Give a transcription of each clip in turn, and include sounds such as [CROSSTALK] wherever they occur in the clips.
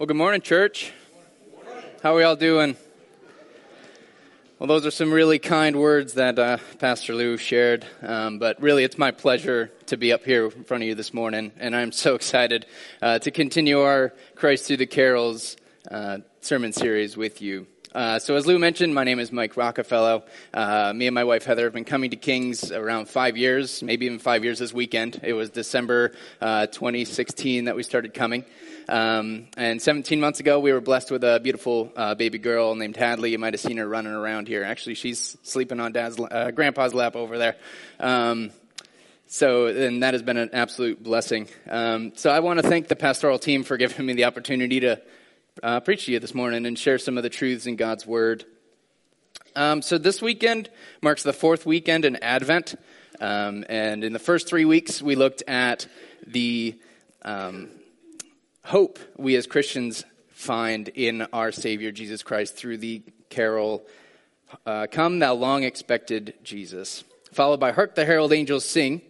Well, good morning, church. How are we all doing? Well, those are some really kind words that uh, Pastor Lou shared. Um, but really, it's my pleasure to be up here in front of you this morning, and I'm so excited uh, to continue our Christ Through the Carols uh, sermon series with you. Uh, so, as Lou mentioned, my name is Mike Rockefeller. Uh, me and my wife Heather have been coming to Kings around five years, maybe even five years this weekend. It was December uh, 2016 that we started coming. Um, and 17 months ago, we were blessed with a beautiful uh, baby girl named Hadley. You might have seen her running around here. Actually, she's sleeping on Dad's, uh, Grandpa's lap over there. Um, so, and that has been an absolute blessing. Um, so, I want to thank the pastoral team for giving me the opportunity to uh, preach to you this morning and share some of the truths in God's Word. Um, so this weekend marks the fourth weekend in Advent, um, and in the first three weeks we looked at the um, hope we as Christians find in our Savior Jesus Christ through the carol uh, "Come, Thou Long Expected Jesus," followed by "Hark the Herald Angels Sing."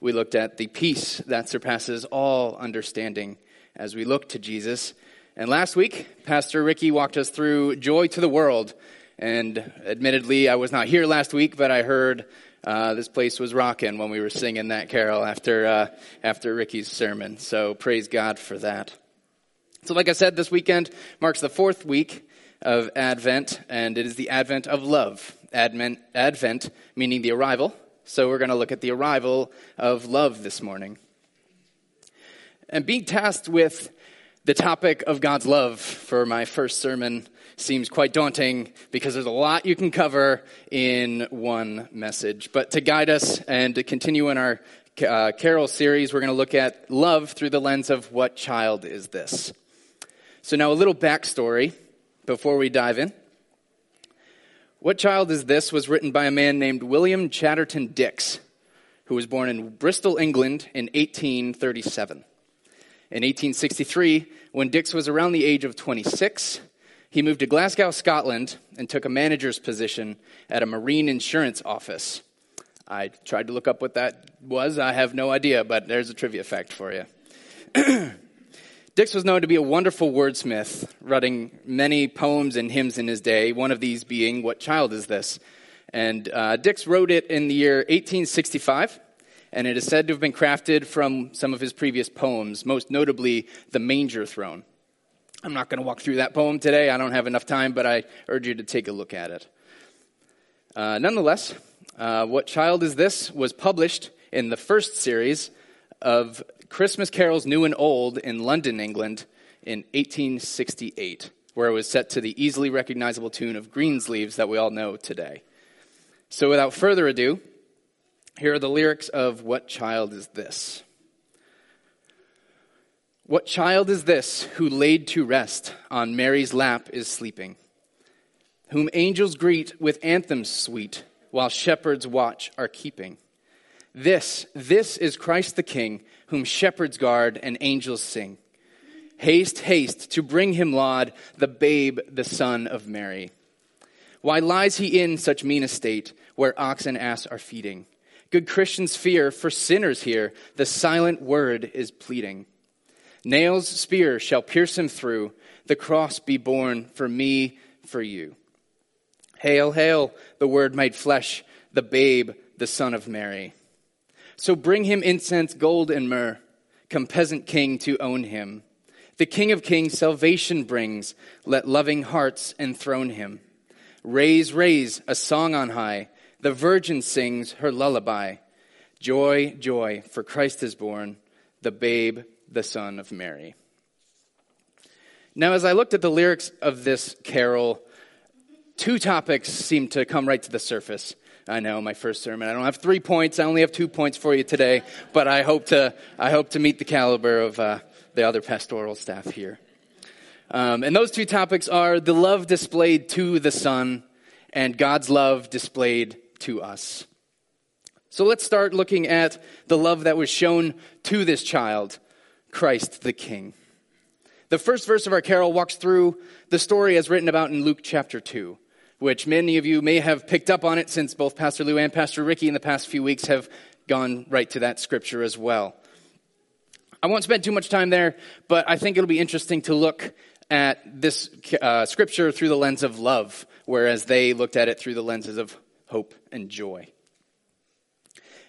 We looked at the peace that surpasses all understanding as we look to Jesus. And last week, Pastor Ricky walked us through Joy to the World. And admittedly, I was not here last week, but I heard uh, this place was rocking when we were singing that carol after, uh, after Ricky's sermon. So praise God for that. So, like I said, this weekend marks the fourth week of Advent, and it is the Advent of love. Advent, Advent meaning the arrival. So, we're going to look at the arrival of love this morning. And being tasked with the topic of God's love for my first sermon seems quite daunting because there's a lot you can cover in one message. But to guide us and to continue in our uh, carol series, we're going to look at love through the lens of what child is this? So, now a little backstory before we dive in. What Child Is This was written by a man named William Chatterton Dix, who was born in Bristol, England in 1837. In 1863, when Dix was around the age of 26, he moved to Glasgow, Scotland, and took a manager's position at a marine insurance office. I tried to look up what that was. I have no idea, but there's a trivia fact for you. [CLEARS THROAT] Dix was known to be a wonderful wordsmith, writing many poems and hymns in his day, one of these being, What Child Is This? And uh, Dix wrote it in the year 1865 and it is said to have been crafted from some of his previous poems, most notably The Manger Throne. I'm not going to walk through that poem today. I don't have enough time, but I urge you to take a look at it. Uh, nonetheless, uh, What Child Is This was published in the first series of Christmas Carols New and Old in London, England in 1868, where it was set to the easily recognizable tune of Greensleeves that we all know today. So without further ado, here are the lyrics of What Child Is This? What child is this who laid to rest on Mary's lap is sleeping, whom angels greet with anthems sweet while shepherds watch are keeping? This, this is Christ the King, whom shepherds guard and angels sing. Haste, haste to bring him laud, the babe, the son of Mary. Why lies he in such mean estate where ox and ass are feeding? Good Christians fear, for sinners here, the silent word is pleading. Nails, spear shall pierce him through, the cross be borne for me, for you. Hail, hail, the word made flesh, the babe, the son of Mary. So bring him incense, gold, and myrrh. Come, peasant king, to own him. The King of kings salvation brings. Let loving hearts enthrone him. Raise, raise a song on high the virgin sings her lullaby Joy, joy, for Christ is born, the babe, the son of Mary. Now, as I looked at the lyrics of this carol, two topics seemed to come right to the surface. I know my first sermon. I don't have three points. I only have two points for you today, but I hope to I hope to meet the caliber of uh, the other pastoral staff here. Um, and those two topics are the love displayed to the Son and God's love displayed to us. So let's start looking at the love that was shown to this child, Christ the King. The first verse of our carol walks through the story as written about in Luke chapter 2, which many of you may have picked up on it since both Pastor Lou and Pastor Ricky in the past few weeks have gone right to that scripture as well. I won't spend too much time there, but I think it'll be interesting to look at this uh, scripture through the lens of love, whereas they looked at it through the lenses of hope and joy.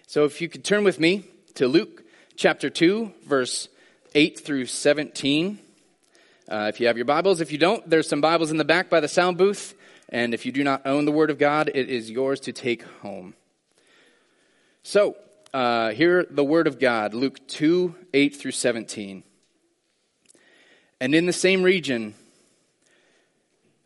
So if you could turn with me to Luke chapter 2, verse 8 through 17. Uh, if you have your Bibles, if you don't, there's some Bibles in the back by the sound booth. And if you do not own the Word of God, it is yours to take home. So, uh, hear the Word of God, Luke 2 8 through 17. And in the same region,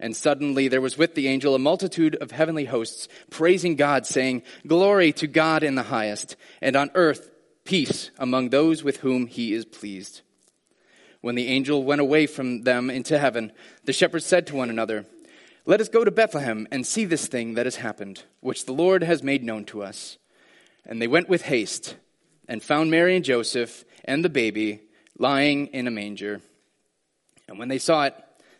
And suddenly there was with the angel a multitude of heavenly hosts, praising God, saying, Glory to God in the highest, and on earth peace among those with whom he is pleased. When the angel went away from them into heaven, the shepherds said to one another, Let us go to Bethlehem and see this thing that has happened, which the Lord has made known to us. And they went with haste and found Mary and Joseph and the baby lying in a manger. And when they saw it,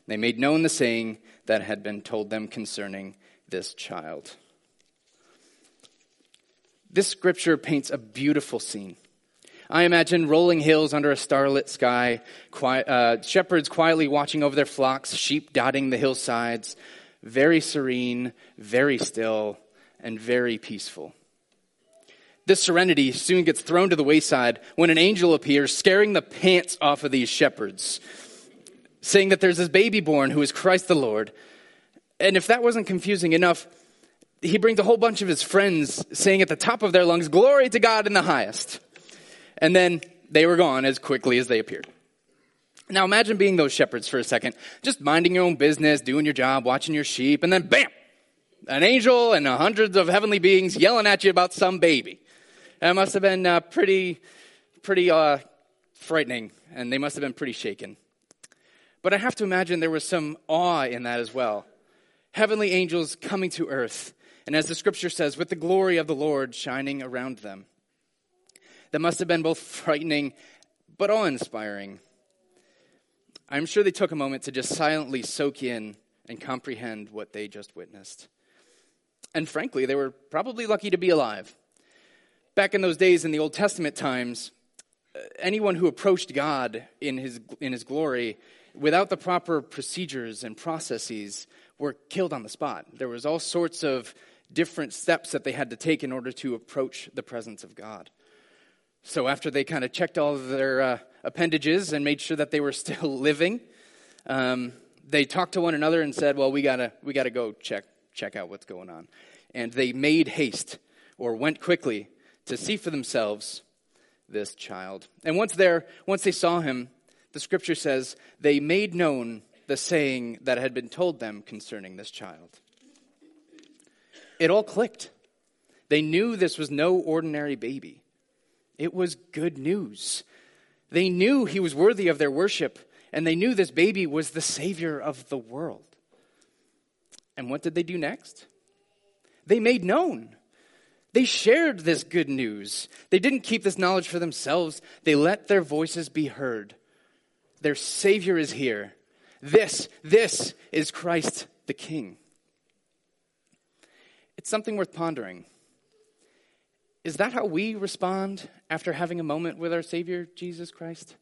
they made known the saying that had been told them concerning this child. This scripture paints a beautiful scene. I imagine rolling hills under a starlit sky, quiet, uh, shepherds quietly watching over their flocks, sheep dotting the hillsides, very serene, very still, and very peaceful. This serenity soon gets thrown to the wayside when an angel appears, scaring the pants off of these shepherds, saying that there's this baby born who is Christ the Lord. And if that wasn't confusing enough, he brings a whole bunch of his friends saying at the top of their lungs, Glory to God in the highest and then they were gone as quickly as they appeared. Now imagine being those shepherds for a second, just minding your own business, doing your job, watching your sheep, and then bam, an angel and hundreds of heavenly beings yelling at you about some baby. That must have been uh, pretty, pretty uh, frightening, and they must have been pretty shaken. But I have to imagine there was some awe in that as well. Heavenly angels coming to earth, and as the scripture says, with the glory of the Lord shining around them that must have been both frightening but awe inspiring. I'm sure they took a moment to just silently soak in and comprehend what they just witnessed. And frankly, they were probably lucky to be alive. Back in those days in the Old Testament times, uh, anyone who approached God in his, in his glory without the proper procedures and processes were killed on the spot. There was all sorts of different steps that they had to take in order to approach the presence of God. So after they kind of checked all of their uh, appendages and made sure that they were [LAUGHS] still living, um, they talked to one another and said, "Well, we gotta we gotta go check check out what's going on." And they made haste or went quickly to see for themselves this child. And once there, once they saw him, the scripture says they made known the saying that had been told them concerning this child. It all clicked. They knew this was no ordinary baby. It was good news. They knew he was worthy of their worship, and they knew this baby was the Savior of the world. And what did they do next? They made known. They shared this good news. They didn't keep this knowledge for themselves, they let their voices be heard. Their Savior is here. This, this is Christ the King. It's something worth pondering. Is that how we respond after having a moment with our Savior, Jesus Christ?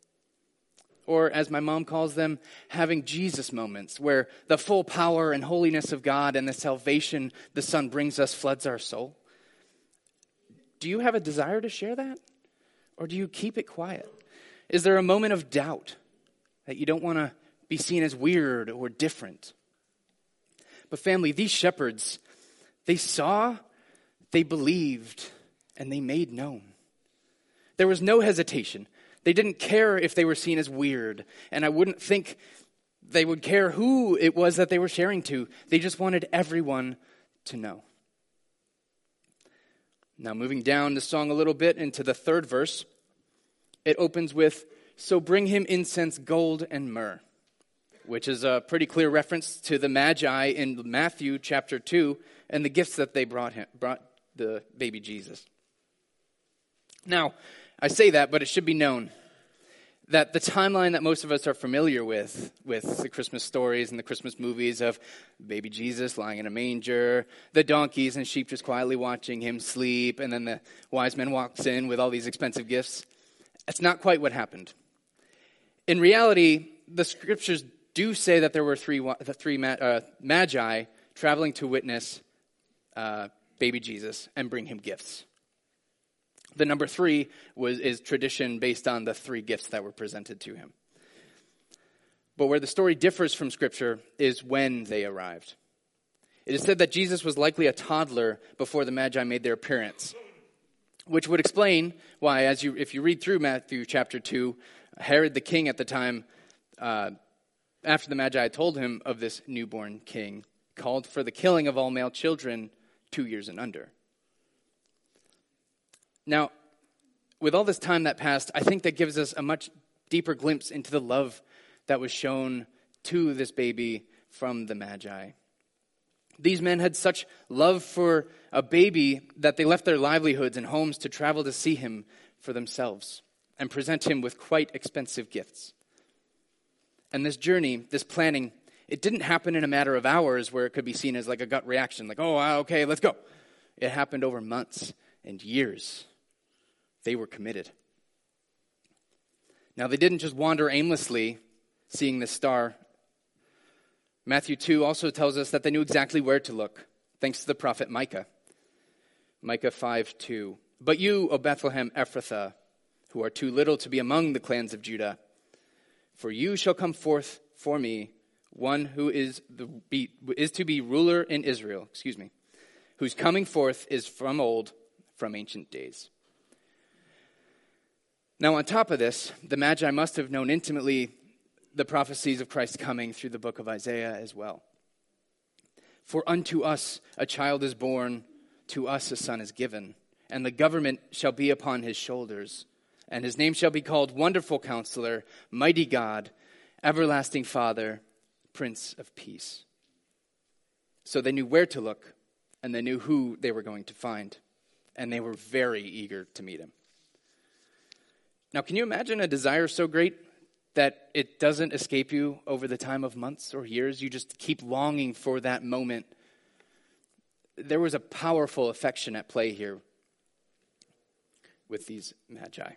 Or, as my mom calls them, having Jesus moments, where the full power and holiness of God and the salvation the Son brings us floods our soul? Do you have a desire to share that? Or do you keep it quiet? Is there a moment of doubt that you don't want to be seen as weird or different? But, family, these shepherds, they saw, they believed, and they made known. There was no hesitation. They didn't care if they were seen as weird, and I wouldn't think they would care who it was that they were sharing to. They just wanted everyone to know. Now, moving down the song a little bit into the third verse, it opens with So bring him incense, gold, and myrrh, which is a pretty clear reference to the Magi in Matthew chapter 2 and the gifts that they brought him, brought the baby Jesus. Now, I say that, but it should be known that the timeline that most of us are familiar with, with the Christmas stories and the Christmas movies of baby Jesus lying in a manger, the donkeys and sheep just quietly watching him sleep, and then the wise man walks in with all these expensive gifts, that's not quite what happened. In reality, the scriptures do say that there were three, the three uh, magi traveling to witness uh, baby Jesus and bring him gifts. The number three was, is tradition based on the three gifts that were presented to him. But where the story differs from Scripture is when they arrived. It is said that Jesus was likely a toddler before the Magi made their appearance, which would explain why, as you, if you read through Matthew chapter 2, Herod the king at the time, uh, after the Magi told him of this newborn king, called for the killing of all male children two years and under. Now, with all this time that passed, I think that gives us a much deeper glimpse into the love that was shown to this baby from the Magi. These men had such love for a baby that they left their livelihoods and homes to travel to see him for themselves and present him with quite expensive gifts. And this journey, this planning, it didn't happen in a matter of hours where it could be seen as like a gut reaction, like, oh, uh, okay, let's go. It happened over months and years. They were committed. Now, they didn't just wander aimlessly seeing this star. Matthew 2 also tells us that they knew exactly where to look, thanks to the prophet Micah. Micah 5 2. But you, O Bethlehem Ephrathah, who are too little to be among the clans of Judah, for you shall come forth for me one who is, the, be, is to be ruler in Israel, excuse me, whose coming forth is from old, from ancient days. Now, on top of this, the Magi must have known intimately the prophecies of Christ's coming through the book of Isaiah as well. For unto us a child is born, to us a son is given, and the government shall be upon his shoulders, and his name shall be called Wonderful Counselor, Mighty God, Everlasting Father, Prince of Peace. So they knew where to look, and they knew who they were going to find, and they were very eager to meet him. Now, can you imagine a desire so great that it doesn't escape you over the time of months or years? You just keep longing for that moment. There was a powerful affection at play here with these magi.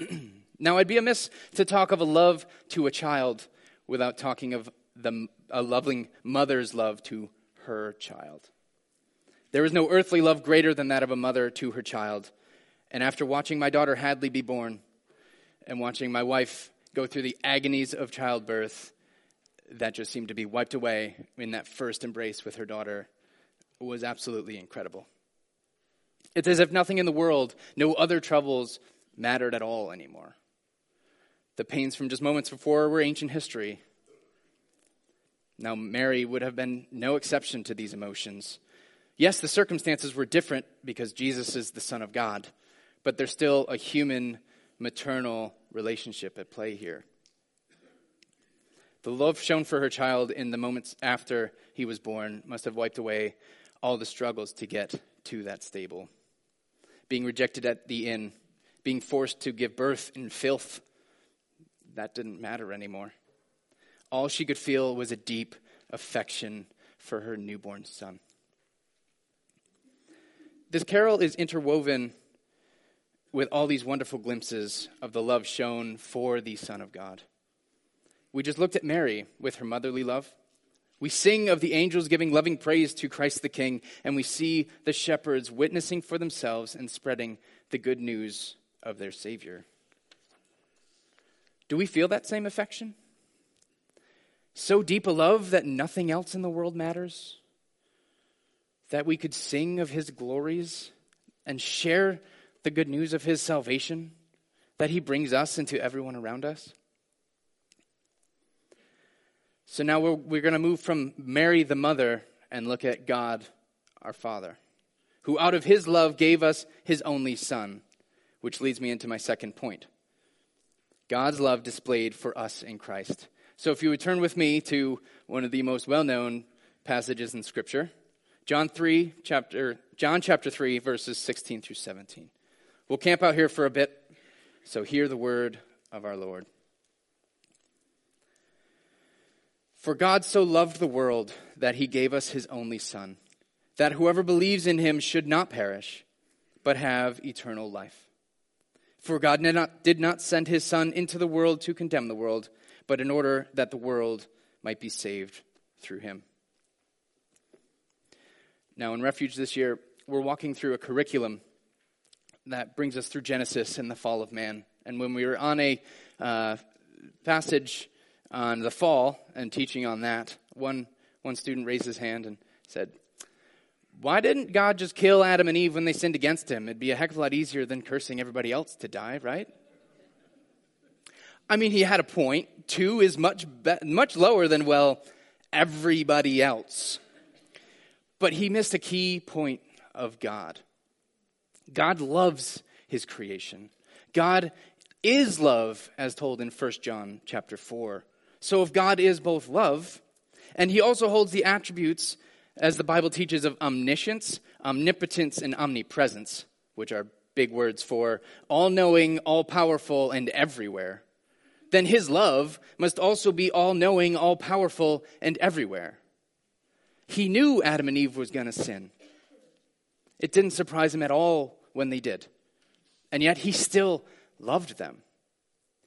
[CLEARS THROAT] now, I'd be amiss to talk of a love to a child without talking of the, a loving mother's love to her child. There is no earthly love greater than that of a mother to her child. And after watching my daughter Hadley be born, and watching my wife go through the agonies of childbirth that just seemed to be wiped away in that first embrace with her daughter was absolutely incredible. It's as if nothing in the world, no other troubles mattered at all anymore. The pains from just moments before were ancient history. Now, Mary would have been no exception to these emotions. Yes, the circumstances were different because Jesus is the Son of God, but there's still a human maternal relationship at play here. The love shown for her child in the moments after he was born must have wiped away all the struggles to get to that stable. Being rejected at the inn, being forced to give birth in filth, that didn't matter anymore. All she could feel was a deep affection for her newborn son. This carol is interwoven with all these wonderful glimpses of the love shown for the Son of God. We just looked at Mary with her motherly love. We sing of the angels giving loving praise to Christ the King, and we see the shepherds witnessing for themselves and spreading the good news of their Savior. Do we feel that same affection? So deep a love that nothing else in the world matters? That we could sing of his glories and share the good news of his salvation that he brings us and to everyone around us? So now we're, we're going to move from Mary the mother and look at God our Father, who out of his love gave us his only Son, which leads me into my second point. God's love displayed for us in Christ. So if you would turn with me to one of the most well-known passages in scripture, John 3 chapter John chapter 3 verses 16 through 17. We'll camp out here for a bit. So hear the word of our Lord. For God so loved the world that he gave us his only son, that whoever believes in him should not perish, but have eternal life. For God did not, did not send his Son into the world to condemn the world, but in order that the world might be saved through him. Now, in Refuge this year, we're walking through a curriculum that brings us through Genesis and the fall of man. And when we were on a uh, passage on the fall and teaching on that, one, one student raised his hand and said, why didn't God just kill Adam and Eve when they sinned against him? It'd be a heck of a lot easier than cursing everybody else to die, right? I mean, he had a point. Two is much, be- much lower than, well, everybody else. But he missed a key point of God. God loves his creation. God is love, as told in 1 John chapter 4. So if God is both love, and he also holds the attributes as the Bible teaches of omniscience, omnipotence, and omnipresence, which are big words for all knowing, all powerful, and everywhere, then his love must also be all knowing, all powerful, and everywhere. He knew Adam and Eve was going to sin. It didn't surprise him at all when they did. And yet he still loved them.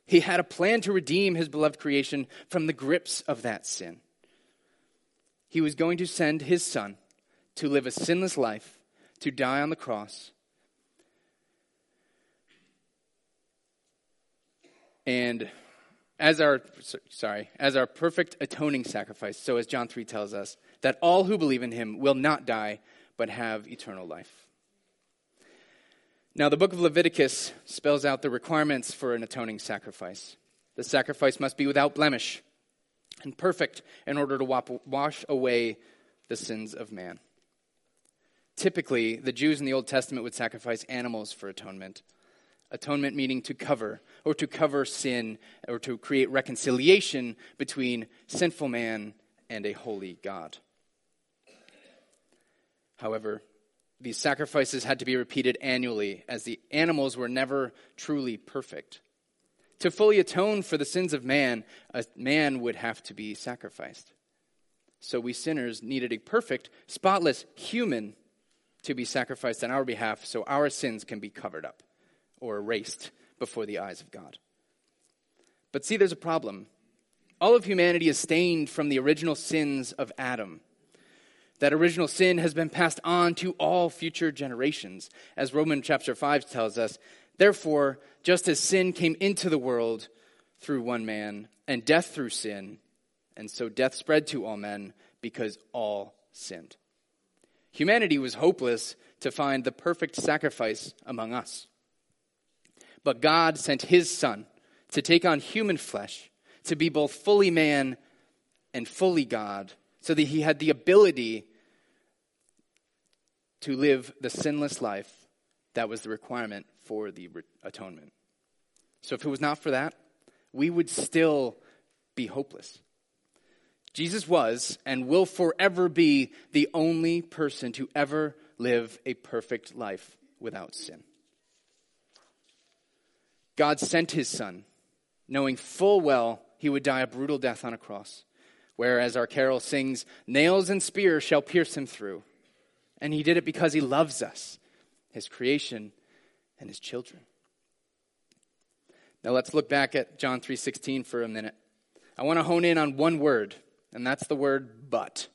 He had a plan to redeem his beloved creation from the grips of that sin he was going to send his son to live a sinless life, to die on the cross. And as our sorry, as our perfect atoning sacrifice, so as John 3 tells us, that all who believe in him will not die but have eternal life. Now, the book of Leviticus spells out the requirements for an atoning sacrifice. The sacrifice must be without blemish and perfect in order to wash away the sins of man. Typically, the Jews in the Old Testament would sacrifice animals for atonement. Atonement meaning to cover, or to cover sin, or to create reconciliation between sinful man and a holy God. However, these sacrifices had to be repeated annually, as the animals were never truly perfect. To fully atone for the sins of man, a man would have to be sacrificed. So we sinners needed a perfect, spotless human to be sacrificed on our behalf so our sins can be covered up or erased before the eyes of God. But see, there's a problem. All of humanity is stained from the original sins of Adam. That original sin has been passed on to all future generations. As Romans chapter 5 tells us, Therefore, just as sin came into the world through one man, and death through sin, and so death spread to all men because all sinned. Humanity was hopeless to find the perfect sacrifice among us. But God sent his Son to take on human flesh, to be both fully man and fully God, so that he had the ability to live the sinless life that was the requirement for the atonement. So if it was not for that, we would still be hopeless. Jesus was and will forever be the only person to ever live a perfect life without sin. God sent his son, knowing full well he would die a brutal death on a cross, whereas our carol sings, Nails and spears shall pierce him through. And he did it because he loves us, his creation, and his children. Now let's look back at John 3:16 for a minute. I want to hone in on one word, and that's the word but.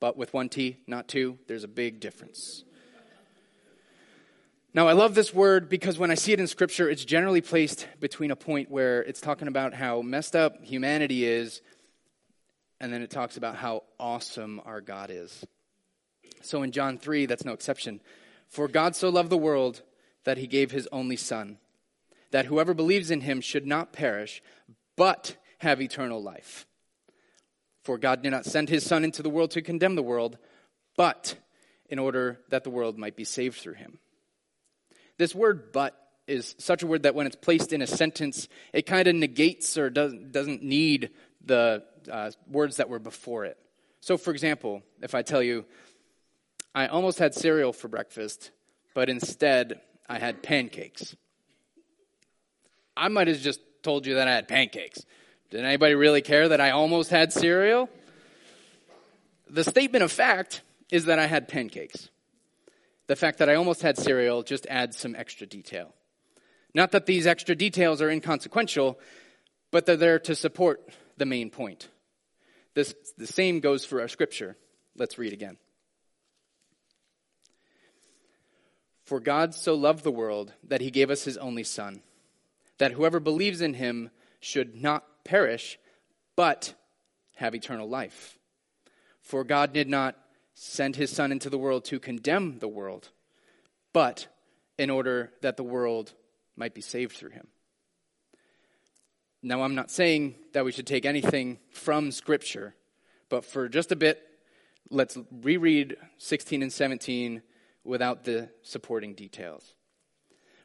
But with one T, not two, there's a big difference. Now, I love this word because when I see it in Scripture, it's generally placed between a point where it's talking about how messed up humanity is, and then it talks about how awesome our God is. So in John 3, that's no exception. For God so loved the world that he gave his only Son, that whoever believes in him should not perish, but have eternal life. For God did not send his Son into the world to condemn the world, but in order that the world might be saved through him. This word but is such a word that when it's placed in a sentence, it kind of negates or doesn't, need the uh, words that were before it. So, for example, if I tell you, I almost had cereal for breakfast, but instead I had pancakes. I might have just told you that I had pancakes. Did anybody really care that I almost had cereal? The statement of fact is that I had pancakes. The fact that I almost had cereal just adds some extra detail. Not that these extra details are inconsequential, but they're there to support the main point. This, the same goes for our scripture. Let's read again. For God so loved the world that he gave us his only Son, that whoever believes in him should not perish, but have eternal life. For God did not send his Son into the world to condemn the world, but in order that the world might be saved through him. Now, I'm not saying that we should take anything from Scripture, but for just a bit, let's reread 16 and 17 without the supporting details.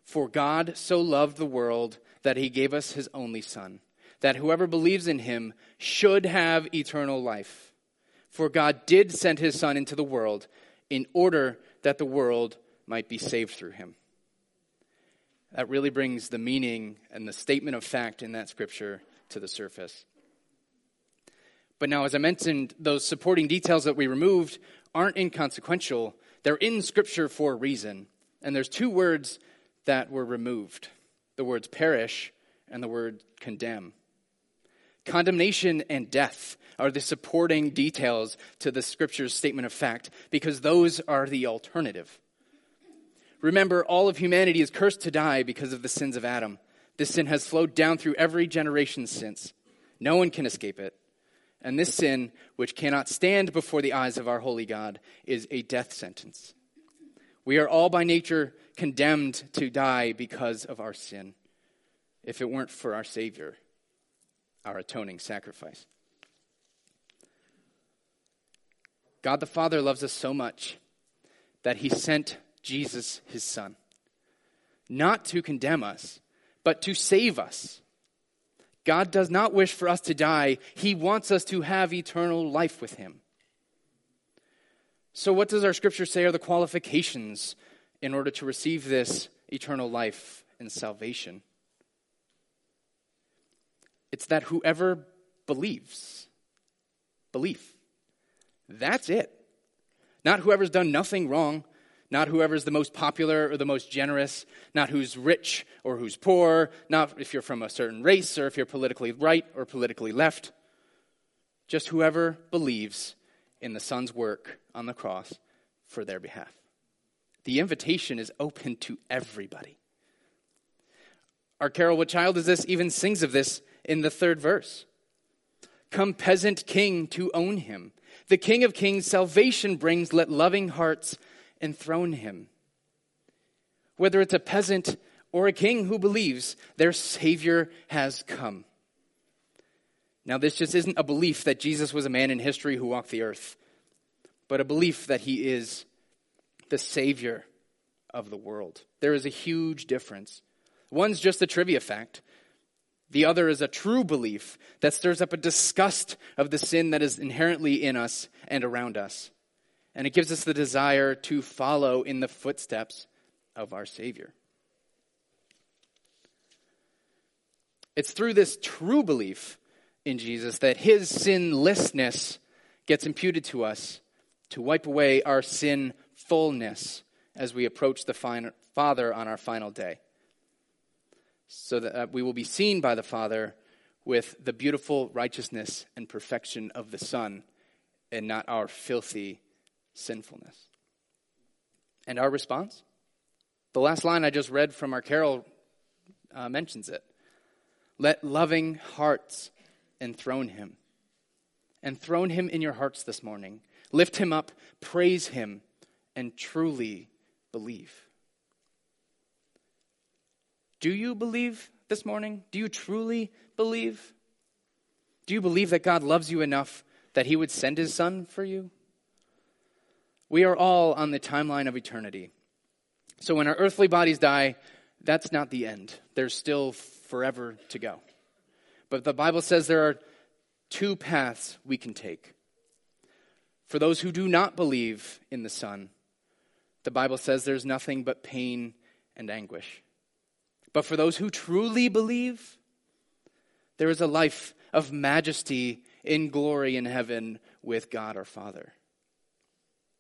For God so loved the world that he gave us his only Son, that whoever believes in him should have eternal life. For God did send his Son into the world in order that the world might be saved through him. That really brings the meaning and the statement of fact in that scripture to the surface. But now, as I mentioned, those supporting details that we removed aren't inconsequential. They're in scripture for a reason. And there's two words that were removed the words perish and the word condemn. Condemnation and death are the supporting details to the scripture's statement of fact because those are the alternative. Remember, all of humanity is cursed to die because of the sins of Adam. This sin has flowed down through every generation since. No one can escape it. And this sin, which cannot stand before the eyes of our holy God, is a death sentence. We are all by nature condemned to die because of our sin, if it weren't for our Savior, our atoning sacrifice. God the Father loves us so much that he sent Jesus, his son. Not to condemn us, but to save us. God does not wish for us to die, he wants us to have eternal life with him. So, what does our scripture say are the qualifications in order to receive this eternal life and salvation? It's that whoever believes, belief. That's it. Not whoever's done nothing wrong, not whoever's the most popular or the most generous, not who's rich or who's poor, not if you're from a certain race or if you're politically right or politically left. Just whoever believes in the Son's work on the cross for their behalf. The invitation is open to everybody. Our carol, What Child Is This, even sings of this in the third verse. Come, peasant king, to own him. The King of Kings salvation brings, let loving hearts enthrone him. Whether it's a peasant or a king who believes their Savior has come. Now, this just isn't a belief that Jesus was a man in history who walked the earth, but a belief that he is the Savior of the world. There is a huge difference. One's just a trivia fact. The other is a true belief that stirs up a disgust of the sin that is inherently in us and around us and it gives us the desire to follow in the footsteps of our Savior. It's through this true belief in Jesus that his sinlessness gets imputed to us to wipe away our sinfulness as we approach the Father on our final day. So that uh, we will be seen by the Father with the beautiful righteousness and perfection of the Son and not our filthy sinfulness. And our response? The last line I just read from our carol uh, mentions it. Let loving hearts enthrone him. Enthrone him in your hearts this morning. Lift him up, praise him, and truly believe. Do you believe this morning? Do you truly believe? Do you believe that God loves you enough that he would send his son for you? We are all on the timeline of eternity. So when our earthly bodies die, that's not the end. There's still forever to go. But the Bible says there are two paths we can take. For those who do not believe in the Son, the Bible says there's nothing but pain and anguish. But for those who truly believe, there is a life of majesty in glory in heaven with God our Father.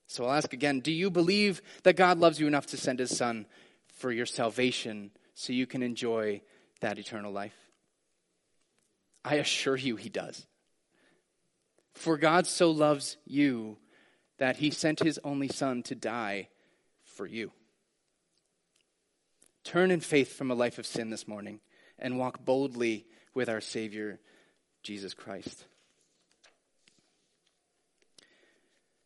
So I'll ask again do you believe that God loves you enough to send his Son for your salvation so you can enjoy that eternal life? I assure you he does. For God so loves you that he sent his only Son to die for you. Turn in faith from a life of sin this morning and walk boldly with our Savior, Jesus Christ.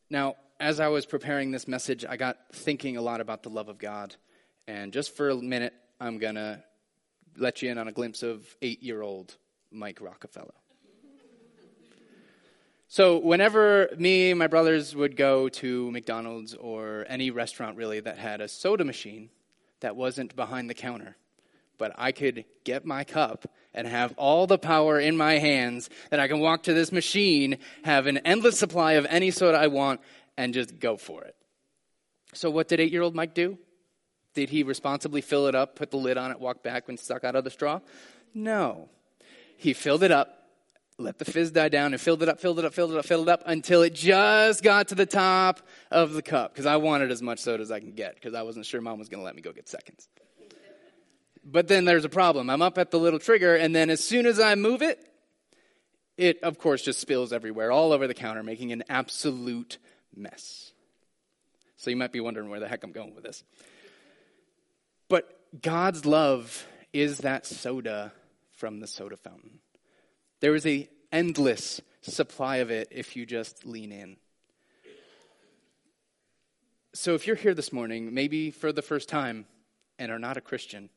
Now, as I was preparing this message, I got thinking a lot about the love of God. And just for a minute, I'm going to let you in on a glimpse of eight year old Mike Rockefeller. So, whenever me and my brothers would go to McDonald's or any restaurant really that had a soda machine that wasn't behind the counter, but I could get my cup and have all the power in my hands that I can walk to this machine, have an endless supply of any soda I want, and just go for it. So, what did eight year old Mike do? Did he responsibly fill it up, put the lid on it, walk back when stuck out of the straw? No. He filled it up, let the fizz die down and filled it up, filled it up, filled it up, filled it up until it just got to the top of the cup because I wanted as much soda as I can get because I wasn't sure mom was going to let me go get seconds. But then there's a problem. I'm up at the little trigger, and then as soon as I move it, it of course just spills everywhere, all over the counter, making an absolute mess. So you might be wondering where the heck I'm going with this. But God's love is that soda from the soda fountain. There is a endless supply of it if you just lean in. So if you're here this morning, maybe for the first time and are not a Christian,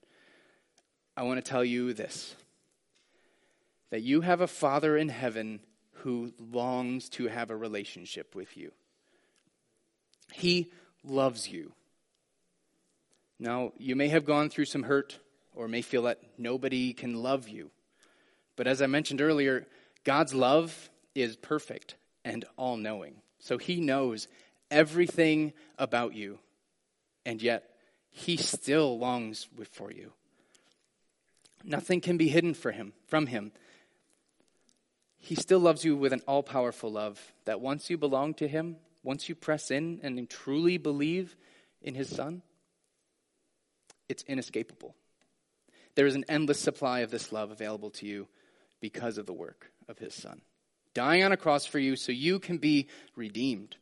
I want to tell you this that you have a Father in heaven who longs to have a relationship with you. He loves you. Now, you may have gone through some hurt or may feel that nobody can love you. But as I mentioned earlier, God's love is perfect and all knowing. So he knows everything about you, and yet he still longs for you. Nothing can be hidden for him from him. He still loves you with an all powerful love that once you belong to him, once you press in and truly believe in his son, it's inescapable. There is an endless supply of this love available to you because of the work of his son, dying on a cross for you so you can be redeemed.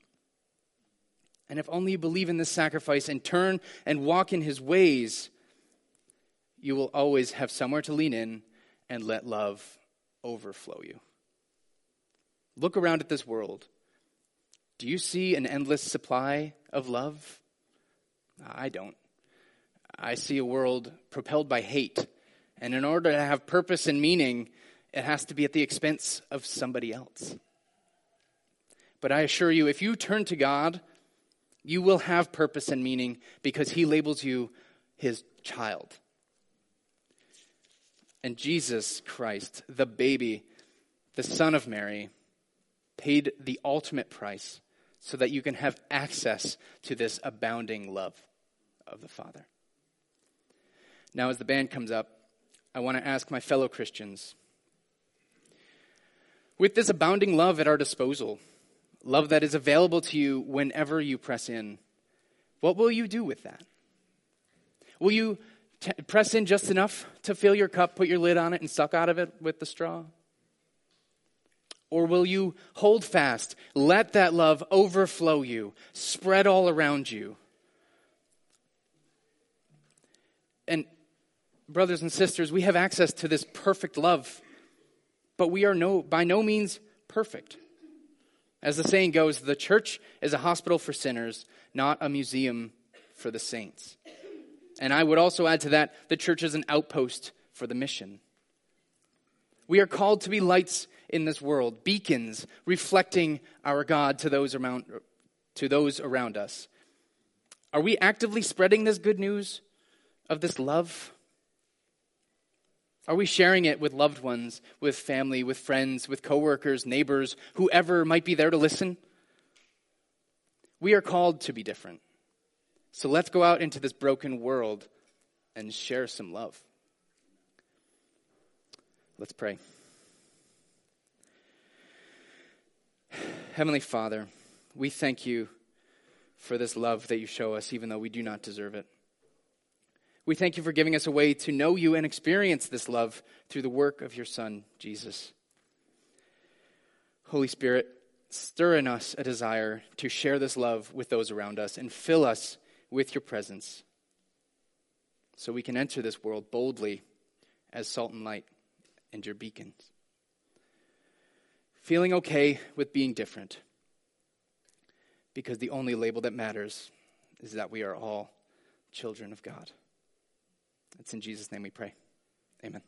And if only you believe in this sacrifice and turn and walk in his ways, you will always have somewhere to lean in and let love overflow you. Look around at this world. Do you see an endless supply of love? I don't. I see a world propelled by hate. And in order to have purpose and meaning, it has to be at the expense of somebody else. But I assure you, if you turn to God, you will have purpose and meaning because He labels you His child. And Jesus Christ, the baby, the Son of Mary, paid the ultimate price so that you can have access to this abounding love of the Father. Now, as the band comes up, I want to ask my fellow Christians with this abounding love at our disposal, love that is available to you whenever you press in, what will you do with that? Will you t- press in just enough to fill your cup, put your lid on it, and suck out of it with the straw? Or will you hold fast, let that love overflow you, spread all around you? And, brothers and sisters, we have access to this perfect love but we are no, by no means perfect. As the saying goes, the church is a hospital for sinners, not a museum for the saints. And I would also add to that, the church is an outpost for the mission. We are called to be lights in this world, beacons reflecting our God to those around, to those around us. Are we actively spreading this good news of this love? Are we sharing it with loved ones, with family, with friends, with coworkers, neighbors, whoever might be there to listen? We are called to be different. So let's go out into this broken world and share some love. Let's pray. Heavenly Father, we thank you for this love that you show us, even though we do not deserve it. We thank you for giving us a way to know you and experience this love through the work of your Son, Jesus. Holy Spirit, stir in us a desire to share this love with those around us and fill us with your presence so we can enter this world boldly as salt and light and your beacons feeling okay with being different. Because the only label that matters is that we are all children of God. It's in Jesus' name we pray. Amen.